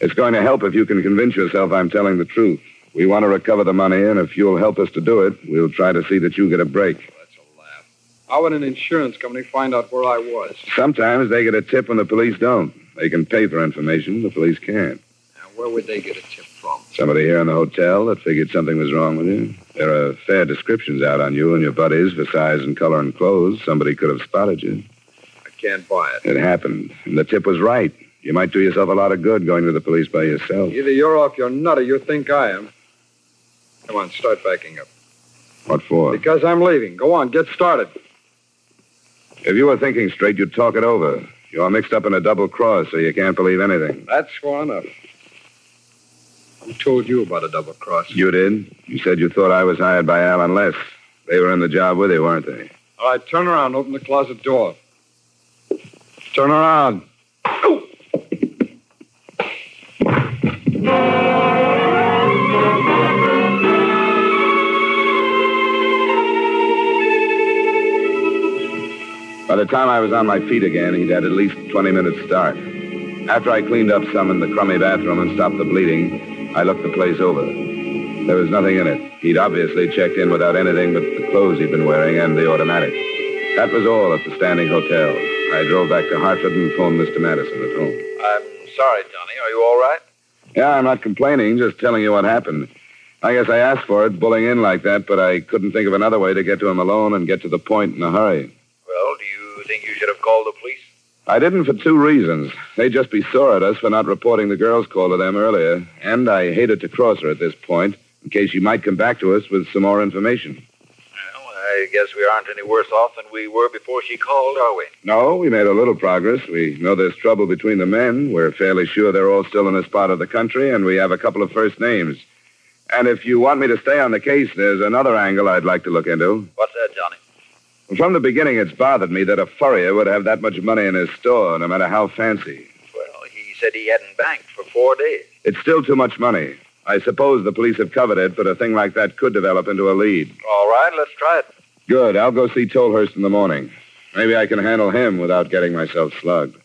P: It's going to help if you can convince yourself I'm telling the truth. We want to recover the money, and if you'll help us to do it, we'll try to see that you get a break. Oh, that's a laugh.
S: How would an insurance company find out where I was?
P: Sometimes they get a tip when the police don't. They can pay for information, the police can't.
S: Where would they get a tip from?
P: Somebody here in the hotel that figured something was wrong with you. There are fair descriptions out on you and your buddies for size and color and clothes. Somebody could have spotted you.
S: I can't buy it.
P: It happened, and the tip was right. You might do yourself a lot of good going to the police by yourself.
S: Either you're off your nut or you think I am. Come on, start backing up.
P: What for?
S: Because I'm leaving. Go on, get started.
P: If you were thinking straight, you'd talk it over. You're mixed up in a double cross, so you can't believe anything.
S: That's far enough. Who told you about a double cross?
P: You did. You said you thought I was hired by Al and Les. They were in the job with you, weren't they?
S: All right, turn around. Open the closet door. Turn around.
P: By the time I was on my feet again, he'd had at least 20 minutes start. After I cleaned up some in the crummy bathroom and stopped the bleeding, I looked the place over. There was nothing in it. He'd obviously checked in without anything but the clothes he'd been wearing and the automatic. That was all at the Standing Hotel. I drove back to Hartford and phoned Mr. Madison at home.
Q: I'm sorry, Johnny. Are you all right?
P: Yeah, I'm not complaining, just telling you what happened. I guess I asked for it, bullying in like that, but I couldn't think of another way to get to him alone and get to the point in a hurry.
Q: Well, do you think you should have called the police?
P: I didn't for two reasons. They'd just be sore at us for not reporting the girl's call to them earlier, and I hated to cross her at this point in case she might come back to us with some more information.
Q: Well, I guess we aren't any worse off than we were before she called, are we?
P: No, we made a little progress. We know there's trouble between the men. We're fairly sure they're all still in this part of the country, and we have a couple of first names. And if you want me to stay on the case, there's another angle I'd like to look into.
Q: What's that, Johnny?
P: From the beginning, it's bothered me that a furrier would have that much money in his store, no matter how fancy.
Q: Well, he said he hadn't banked for four days.
P: It's still too much money. I suppose the police have covered it, but a thing like that could develop into a lead.
Q: All right, let's try it.
P: Good. I'll go see Tolhurst in the morning. Maybe I can handle him without getting myself slugged.
T: Of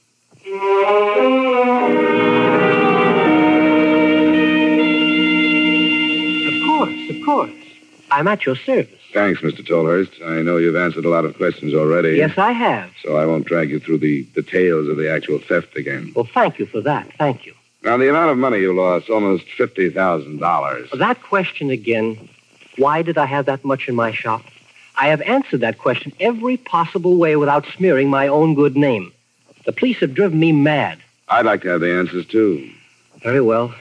T: course, of course. I'm at your service.
P: Thanks, Mr. Tolhurst. I know you've answered a lot of questions already.
T: Yes, I have.
P: So I won't drag you through the details of the actual theft again.
T: Well, thank you for that. Thank you.
P: Now, the amount of money you lost, almost $50,000.
T: That question again, why did I have that much in my shop? I have answered that question every possible way without smearing my own good name. The police have driven me mad.
P: I'd like to have the answers, too.
T: Very well.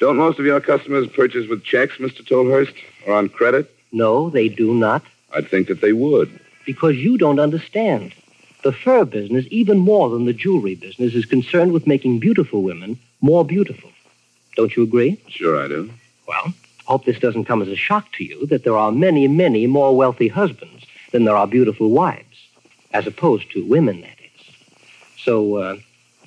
P: Don't most of your customers purchase with checks, Mr. Tolhurst, or on credit?
T: No, they do not.
P: I'd think that they would.
T: Because you don't understand. The fur business, even more than the jewelry business, is concerned with making beautiful women more beautiful. Don't you agree?
P: Sure, I do.
T: Well, hope this doesn't come as a shock to you that there are many, many more wealthy husbands than there are beautiful wives, as opposed to women, that is. So, uh,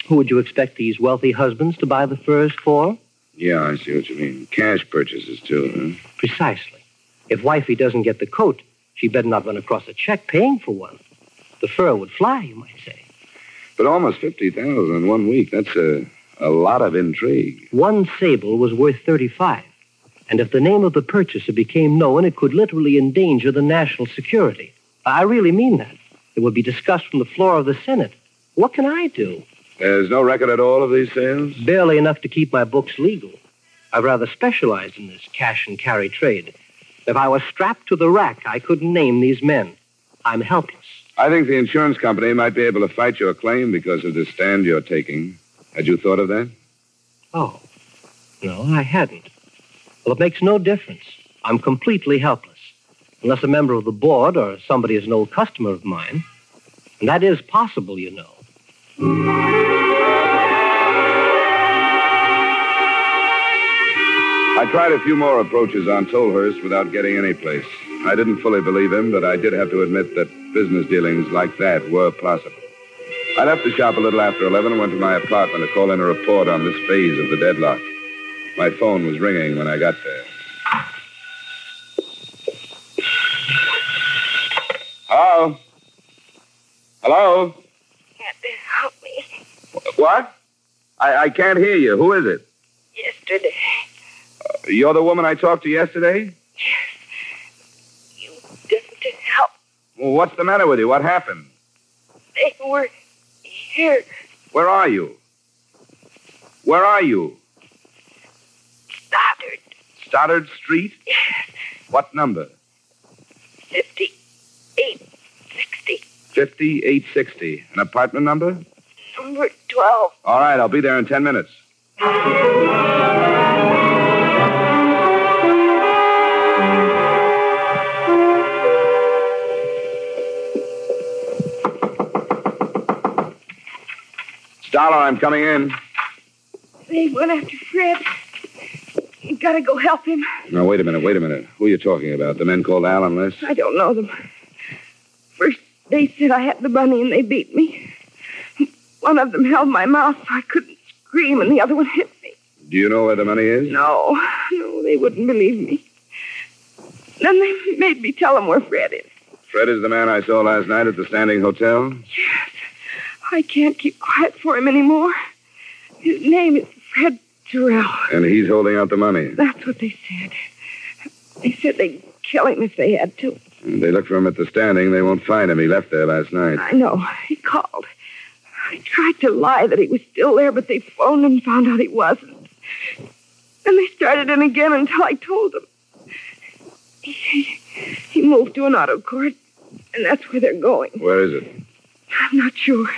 T: who would you expect these wealthy husbands to buy the furs for?
P: Yeah, I see what you mean. Cash purchases, too, huh?
T: Precisely. If wifey doesn't get the coat, she better not run across a check paying for one. The fur would fly, you might say.
P: But almost 50000 in one week. That's a, a lot of intrigue.
T: One sable was worth 35. And if the name of the purchaser became known, it could literally endanger the national security. I really mean that. It would be discussed from the floor of the Senate. What can I do?
P: There's no record at all of these sales?
T: Barely enough to keep my books legal. I've rather specialized in this cash and carry trade. If I was strapped to the rack, I couldn't name these men. I'm helpless.
P: I think the insurance company might be able to fight your claim because of the stand you're taking. Had you thought of that?
T: Oh. No, I hadn't. Well, it makes no difference. I'm completely helpless. Unless a member of the board or somebody is an old customer of mine. And that is possible, you know.
P: I tried a few more approaches on Tolhurst without getting any place. I didn't fully believe him, but I did have to admit that business dealings like that were possible. I left the shop a little after 11 and went to my apartment to call in a report on this phase of the deadlock. My phone was ringing when I got there. Hello? Hello?
H: Can't they help me.
P: What? I, I can't hear you. Who is it?
H: Yesterday,
P: You're the woman I talked to yesterday?
H: Yes, you to help.
P: Well, what's the matter with you? What happened?
H: They were here.
P: Where are you? Where are you?
H: Stoddard,
P: Stoddard Street? Yes. What number?
H: 5860,
P: 5860. An apartment number?
H: number 12.
P: All right, I'll be there in 10 minutes. Dollar, I'm coming in.
H: They went after Fred. You gotta go help him.
P: Now, wait a minute, wait a minute. Who are you talking about? The men called Al and Les?
H: I don't know them. First, they said I had the money and they beat me. One of them held my mouth so I couldn't scream, and the other one hit me.
P: Do you know where the money is?
H: No, no, they wouldn't believe me. Then they made me tell them where Fred is.
P: Fred is the man I saw last night at the Standing Hotel?
H: I can't keep quiet for him anymore. His name is Fred Terrell.
P: And he's holding out the money.
H: That's what they said. They said they'd kill him if they had to.
P: And they look for him at the Standing. They won't find him. He left there last night.
H: I know. He called. I tried to lie that he was still there, but they phoned and found out he wasn't. Then they started in again until I told them. He, he moved to an auto court, and that's where they're going.
P: Where is it?
H: I'm not sure.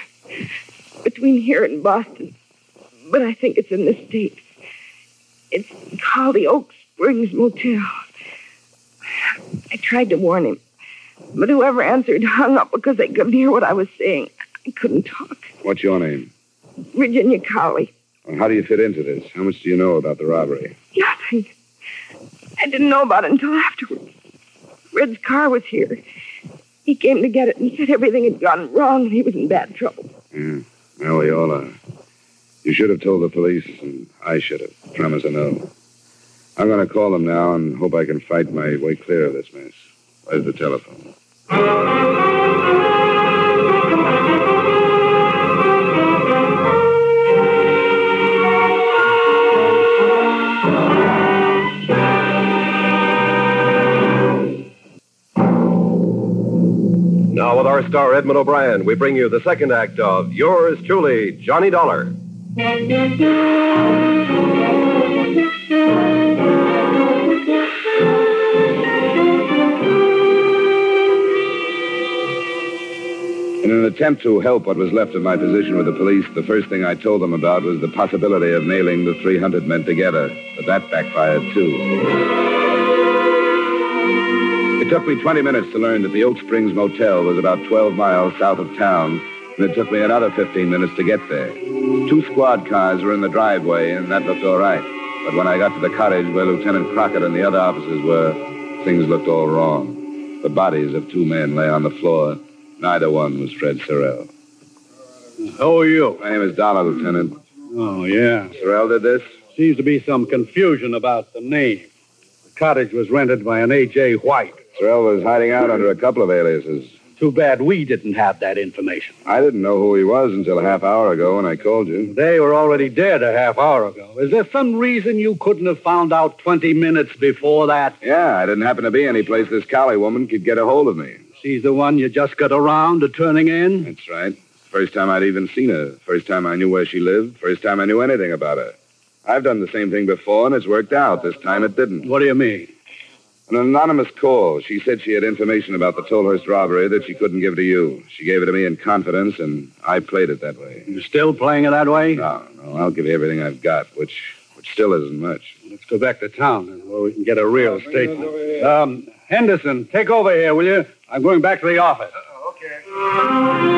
H: Between here and Boston. But I think it's in the States. It's called the Oak Springs Motel. I tried to warn him. But whoever answered hung up because they couldn't hear what I was saying. I couldn't talk.
P: What's your name?
H: Virginia Cowley.
P: Well, how do you fit into this? How much do you know about the robbery?
H: Nothing. I didn't know about it until afterwards. Red's car was here. He came to get it and said everything had gone wrong and he was in bad trouble.
P: Yeah. Well, we all are. You should have told the police, and I should have. Promise I know. I'm going to call them now and hope I can fight my way clear of this mess. Where's the telephone?
U: Now, with our star Edmund O'Brien, we bring you the second act of Yours Truly, Johnny Dollar.
P: In an attempt to help what was left of my position with the police, the first thing I told them about was the possibility of nailing the 300 men together. But that backfired, too. It took me 20 minutes to learn that the Oak Springs Motel was about 12 miles south of town, and it took me another 15 minutes to get there. Two squad cars were in the driveway, and that looked all right. But when I got to the cottage where Lieutenant Crockett and the other officers were, things looked all wrong. The bodies of two men lay on the floor. Neither one was Fred Sorrell.
V: Who are you?
P: My name is Dollar, Lieutenant.
V: Oh, yeah.
P: Sorrell did this?
V: Seems to be some confusion about the name. The cottage was rented by an A.J. White.
P: Sorrell was hiding out under a couple of aliases.
V: Too bad we didn't have that information.
P: I didn't know who he was until a half hour ago when I called you.
V: They were already dead a half hour ago. Is there some reason you couldn't have found out 20 minutes before that?
P: Yeah, I didn't happen to be any place this Cowley woman could get a hold of me.
V: She's the one you just got around to turning in?
P: That's right. First time I'd even seen her. First time I knew where she lived. First time I knew anything about her. I've done the same thing before, and it's worked out. This time it didn't.
V: What do you mean?
P: An anonymous call. She said she had information about the Tolhurst robbery that she couldn't give to you. She gave it to me in confidence, and I played it that way.
V: You're still playing it that way?
P: No, no, I'll give you everything I've got, which which still isn't much.
V: Let's go back to town then, where we can get a real statement. Um, Henderson, take over here, will you? I'm going back to the office.
P: I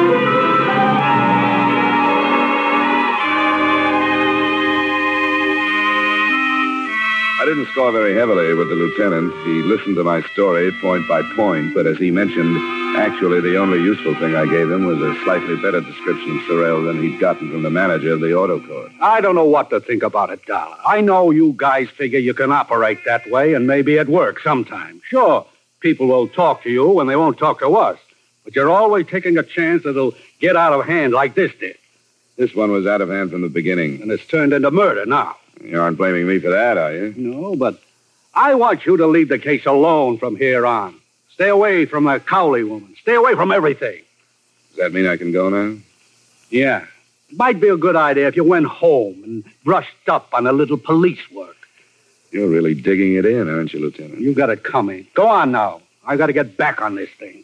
P: didn't score very heavily with the lieutenant. He listened to my story point by point, but as he mentioned, actually the only useful thing I gave him was a slightly better description of Sorrell than he'd gotten from the manager of the auto court.
V: I don't know what to think about it, Dollar. I know you guys figure you can operate that way, and maybe it works sometimes. Sure, people will talk to you when they won't talk to us. But you're always taking a chance that it'll get out of hand like this did.
P: This one was out of hand from the beginning.
V: And it's turned into murder now.
P: You aren't blaming me for that, are you?
V: No, but I want you to leave the case alone from here on. Stay away from the Cowley woman. Stay away from everything.
P: Does that mean I can go now?
V: Yeah. It might be a good idea if you went home and brushed up on a little police work.
P: You're really digging it in, aren't you, Lieutenant?
V: You got it coming. Go on now. I got to get back on this thing.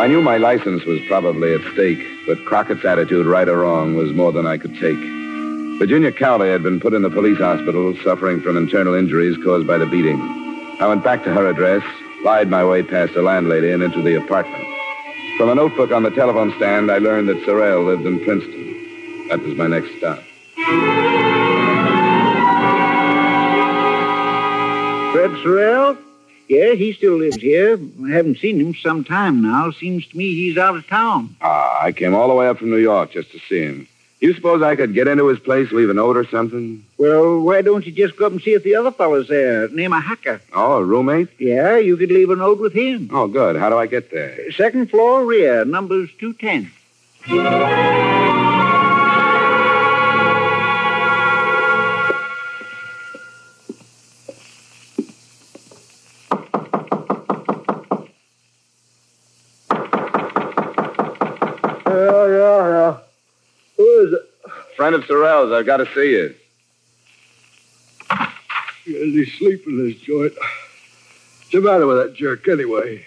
P: I knew my license was probably at stake, but Crockett's attitude, right or wrong, was more than I could take. Virginia Cowley had been put in the police hospital suffering from internal injuries caused by the beating. I went back to her address, lied my way past the landlady and into the apartment. From a notebook on the telephone stand, I learned that Sorrell lived in Princeton. That was my next stop.
W: Fred Sorrell? Yeah, he still lives here. I haven't seen him some time now. Seems to me he's out of town.
P: Ah, I came all the way up from New York just to see him. You suppose I could get into his place, leave a note or something?
W: Well, why don't you just go up and see if the other fellow's there? Name a Hacker.
P: Oh, a roommate?
W: Yeah, you could leave a note with him.
P: Oh, good. How do I get there?
W: Second floor, rear, number's 210.
P: Of Sorrell's. I've got to see you.
V: He's sleeping in this joint. What's the matter with that jerk, anyway?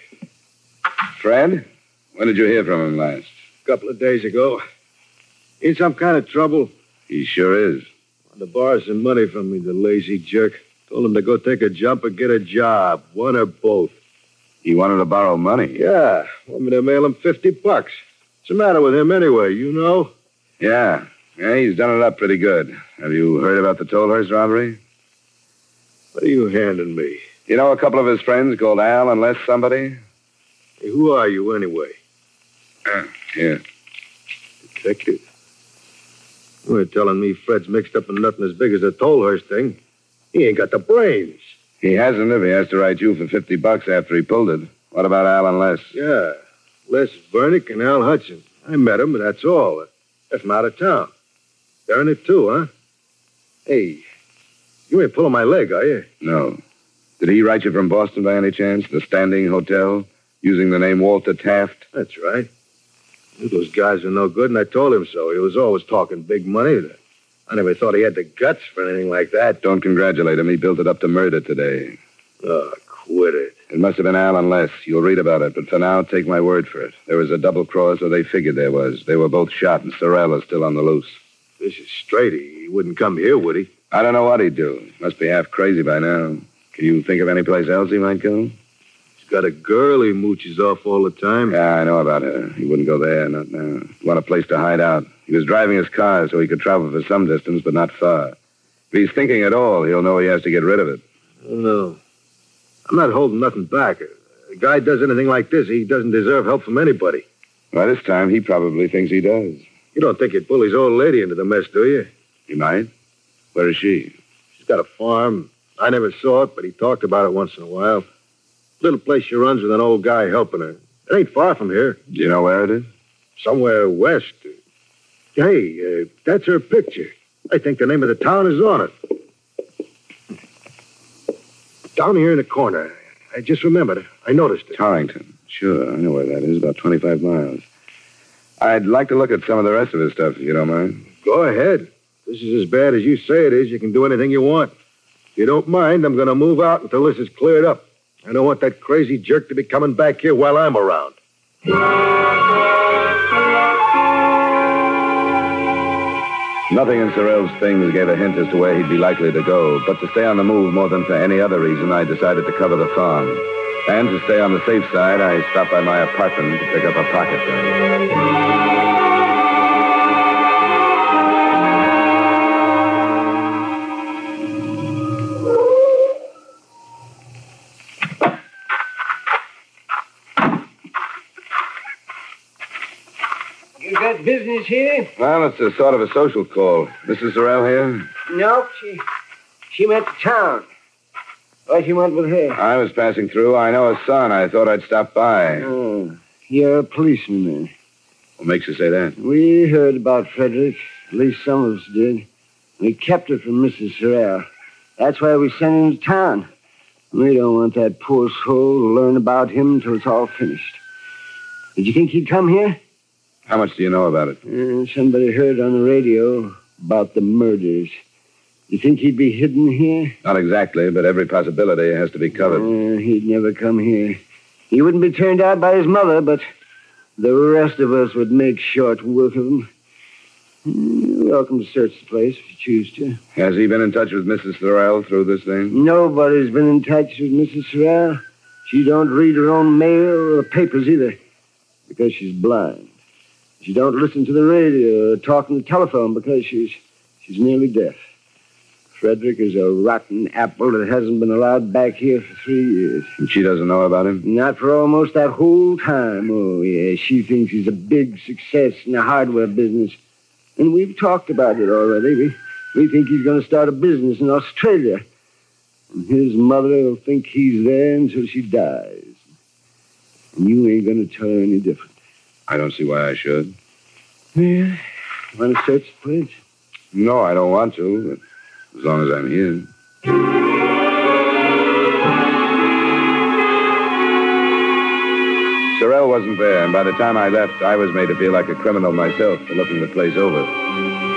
P: Fred? When did you hear from him last?
V: A couple of days ago. In some kind of trouble.
P: He sure is.
V: Want to borrow some money from me, the lazy jerk. Told him to go take a jump or get a job. One or both.
P: He wanted to borrow money.
V: Yeah. Want me to mail him 50 bucks. What's the matter with him anyway, you know?
P: Yeah. Yeah, he's done it up pretty good. Have you heard about the Tolhurst robbery?
V: What are you handing me?
P: You know a couple of his friends called Al and Les somebody?
V: Hey, who are you anyway?
P: Uh, here.
V: Detective. You ain't telling me Fred's mixed up in nothing as big as the Tolhurst thing. He ain't got the brains.
P: He hasn't if he has to write you for 50 bucks after he pulled it. What about Al and Les?
V: Yeah. Les Vernick and Al Hudson. I met him, but that's all. That's from out of town. They're in it too, huh? Hey, you ain't pulling my leg, are you?
P: No. Did he write you from Boston by any chance? The Standing Hotel? Using the name Walter Taft?
X: That's right. Knew those guys are no good, and I told him so. He was always talking big money. I never thought he had the guts for anything like that.
P: Don't congratulate him. He built it up to murder today.
X: Oh, quit it.
P: It must have been Al and Les. You'll read about it, but for now, take my word for it. There was a double cross, or they figured there was. They were both shot, and Sorrell is still on the loose.
X: This is straight. He wouldn't come here, would he?
P: I don't know what he'd do. Must be half crazy by now. Can you think of any place else he might go?
X: He's got a girl he mooches off all the time.
P: Yeah, I know about her. He wouldn't go there, not now. He want a place to hide out. He was driving his car so he could travel for some distance, but not far. If he's thinking at all, he'll know he has to get rid of it.
X: Don't. I'm not holding nothing back. A guy does anything like this, he doesn't deserve help from anybody.
P: By this time, he probably thinks he does.
X: You don't think he'd pull his old lady into the mess, do you?
P: He might. Where is she?
X: She's got a farm. I never saw it, but he talked about it once in a while. Little place she runs with an old guy helping her. It ain't far from here.
P: Do you know where it is?
X: Somewhere west. Hey, uh, that's her picture. I think the name of the town is on it. Down here in the corner. I just remembered it. I noticed it.
P: Torrington. Sure, I know where that is. About 25 miles. I'd like to look at some of the rest of his stuff, if you don't mind.
X: Go ahead. This is as bad as you say it is. You can do anything you want. If you don't mind, I'm going to move out until this is cleared up. I don't want that crazy jerk to be coming back here while I'm around.
P: Nothing in Sorrell's things gave a hint as to where he'd be likely to go, but to stay on the move more than for any other reason, I decided to cover the farm. And to stay on the safe side, I stopped by my apartment to pick up a pocket gun.
Y: You got business here?
P: Well, it's a sort of a social call. Mrs. Sorrell here?
Y: Nope. She, she went to town. Why she went with her?
P: I was passing through. I know her son. I thought I'd stop by.
Y: Oh, you're a policeman then.
P: What makes you say that?
Y: We heard about Frederick. At least some of us did. We kept it from Mrs. Sorrell. That's why we sent him to town. We don't want that poor soul to learn about him until it's all finished. Did you think he'd come here?
P: How much do you know about it?
Y: Uh, somebody heard on the radio about the murders. You think he'd be hidden here?
P: Not exactly, but every possibility has to be covered.
Y: Uh, he'd never come here. He wouldn't be turned out by his mother, but the rest of us would make short work of him. You're welcome to search the place if you choose to.
P: Has he been in touch with Mrs. Sorrell through this thing?
Y: Nobody's been in touch with Mrs. Sorrell. She don't read her own mail or the papers either, because she's blind. She don't listen to the radio or talk on the telephone because she's she's nearly deaf. Frederick is a rotten apple that hasn't been allowed back here for three years.
P: And she doesn't know about him?
Y: Not for almost that whole time. Oh, yeah. She thinks he's a big success in the hardware business. And we've talked about it already. We, we think he's going to start a business in Australia. And his mother will think he's there until she dies. And you ain't going to tell her any different.
P: I don't see why I should.
Y: Yeah. Want to search the place?
P: No, I don't want to, but as long as I'm here. Sorrell wasn't there, and by the time I left, I was made to feel like a criminal myself for looking the place over.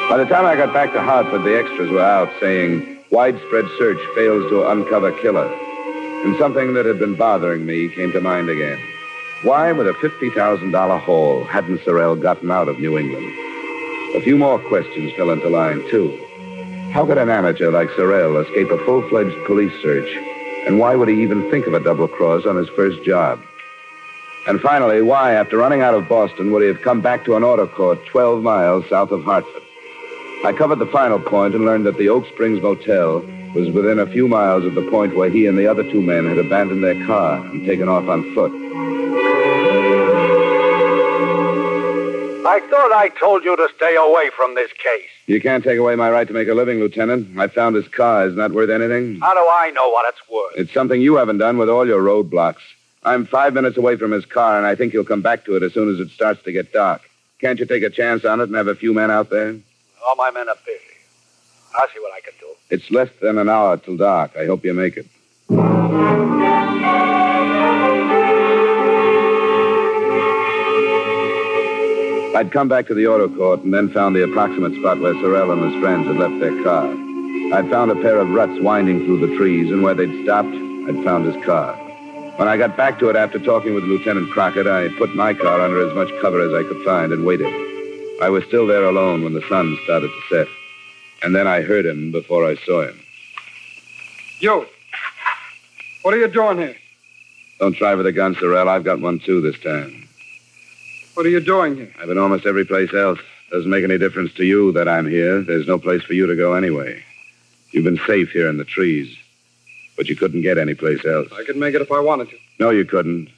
P: By the time I got back to Hartford, the extras were out saying, widespread search fails to uncover killer. And something that had been bothering me came to mind again. Why, with a $50,000 haul, hadn't Sorrell gotten out of New England? A few more questions fell into line, too. How could an amateur like Sorrell escape a full-fledged police search? And why would he even think of a double cross on his first job? And finally, why, after running out of Boston, would he have come back to an auto court 12 miles south of Hartford? I covered the final point and learned that the Oak Springs Motel was within a few miles of the point where he and the other two men had abandoned their car and taken off on foot.
V: I thought I told you to stay away from this case.
P: You can't take away my right to make a living, Lieutenant. I found his car. Isn't that worth anything?
V: How do I know what it's worth?
P: It's something you haven't done with all your roadblocks. I'm five minutes away from his car, and I think he'll come back to it as soon as it starts to get dark. Can't you take a chance on it and have a few men out there?
V: All my men are busy. I'll see what I can do.
P: It's less than an hour till dark. I hope you make it. I'd come back to the auto court and then found the approximate spot where Sorrell and his friends had left their car. I'd found a pair of ruts winding through the trees, and where they'd stopped, I'd found his car. When I got back to it after talking with Lieutenant Crockett, I put my car under as much cover as I could find and waited. I was still there alone when the sun started to set. And then I heard him before I saw him.
S: You. What are you doing here?
P: Don't try with a gun, Sorrell. I've got one too this time.
S: What are you doing here?
P: I've been almost every place else. Doesn't make any difference to you that I'm here. There's no place for you to go anyway. You've been safe here in the trees. But you couldn't get any place else.
S: I could make it if I wanted to.
P: No, you couldn't.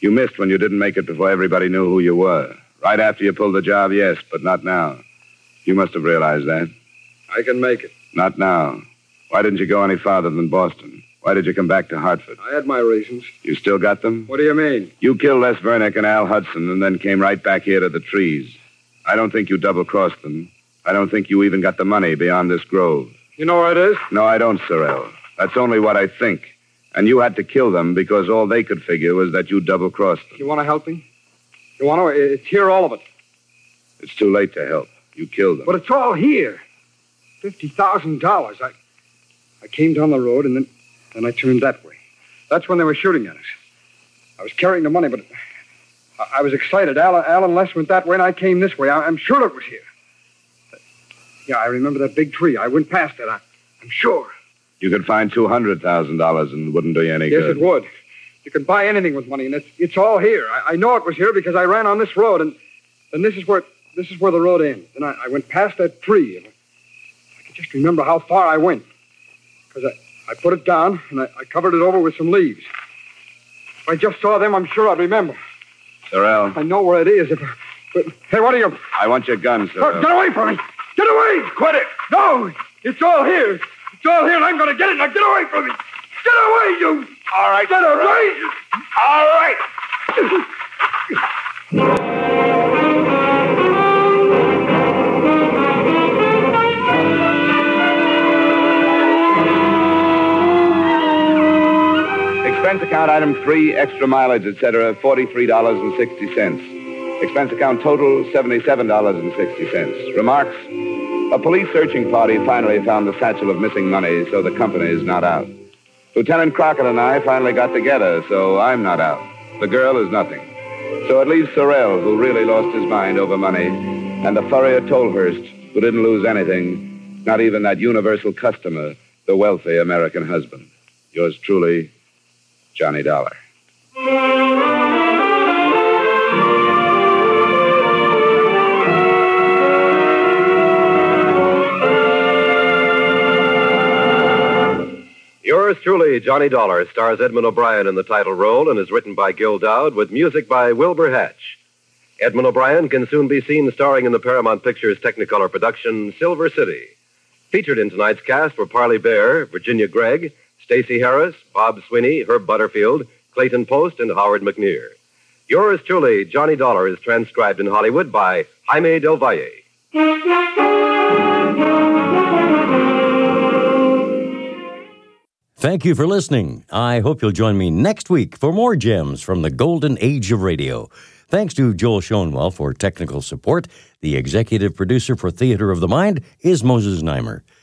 P: You missed when you didn't make it before everybody knew who you were. Right after you pulled the job, yes, but not now. You must have realized that.
S: I can make it.
P: Not now. Why didn't you go any farther than Boston? Why did you come back to Hartford?
S: I had my reasons.
P: You still got them?
S: What do you mean?
P: You killed Les Vernick and Al Hudson and then came right back here to the trees. I don't think you double crossed them. I don't think you even got the money beyond this grove.
S: You know where it is?
P: No, I don't, Sorrell. That's only what I think. And you had to kill them because all they could figure was that you double crossed them.
S: You want to help me? You want to? It's here, all of it.
P: It's too late to help. You killed them.
S: But it's all here. Fifty thousand dollars. I I came down the road and then then I turned that way. That's when they were shooting at us. I was carrying the money, but I, I was excited. Alan, Al and Les went that way, and I came this way. I, am sure it was here. Yeah, I remember that big tree. I went past it. I, I'm sure.
P: You could find two hundred thousand dollars and it wouldn't do you any
S: yes,
P: good.
S: Yes, it would. You could buy anything with money, and it's it's all here. I, I know it was here because I ran on this road, and and this is where this is where the road ends. And I, I went past that tree, and I can just remember how far I went because I, I put it down and I, I covered it over with some leaves. If I just saw them, I'm sure I'd remember.
P: Sorrell,
S: I know where it is. If but hey, what are you?
P: I want your gun,
S: Oh,
P: Sorrell.
S: get away from me! Get away! Quit it! No, it's all here. It's all here, and I'm going to get it. Now get away from me! Get away, you!
Z: All right.
S: Get away!
Z: All right.
P: account item three, extra mileage, etc., forty-three dollars and sixty cents. Expense account total, seventy-seven dollars and sixty cents. Remarks: A police searching party finally found the satchel of missing money, so the company is not out. Lieutenant Crockett and I finally got together, so I'm not out. The girl is nothing. So it leaves Sorrell, who really lost his mind over money, and the furrier Tolhurst, who didn't lose anything, not even that universal customer, the wealthy American husband. Yours truly, Johnny Dollar.
M: Yours truly, Johnny Dollar, stars Edmund O'Brien in the title role and is written by Gil Doud with music by Wilbur Hatch. Edmund O'Brien can soon be seen starring in the Paramount Pictures Technicolor production Silver City. Featured in tonight's cast were Parley Baer, Virginia Gregg, Stacey Harris, Bob Sweeney, Herb Butterfield, Clayton Post, and Howard McNear. Yours truly, Johnny Dollar, is transcribed in Hollywood by Jaime Del Valle.
B: Thank you for listening. I hope you'll join me next week for more gems from the golden age of radio. Thanks to Joel Schoenwell for technical support. The executive producer for Theater of the Mind is Moses Znaimer.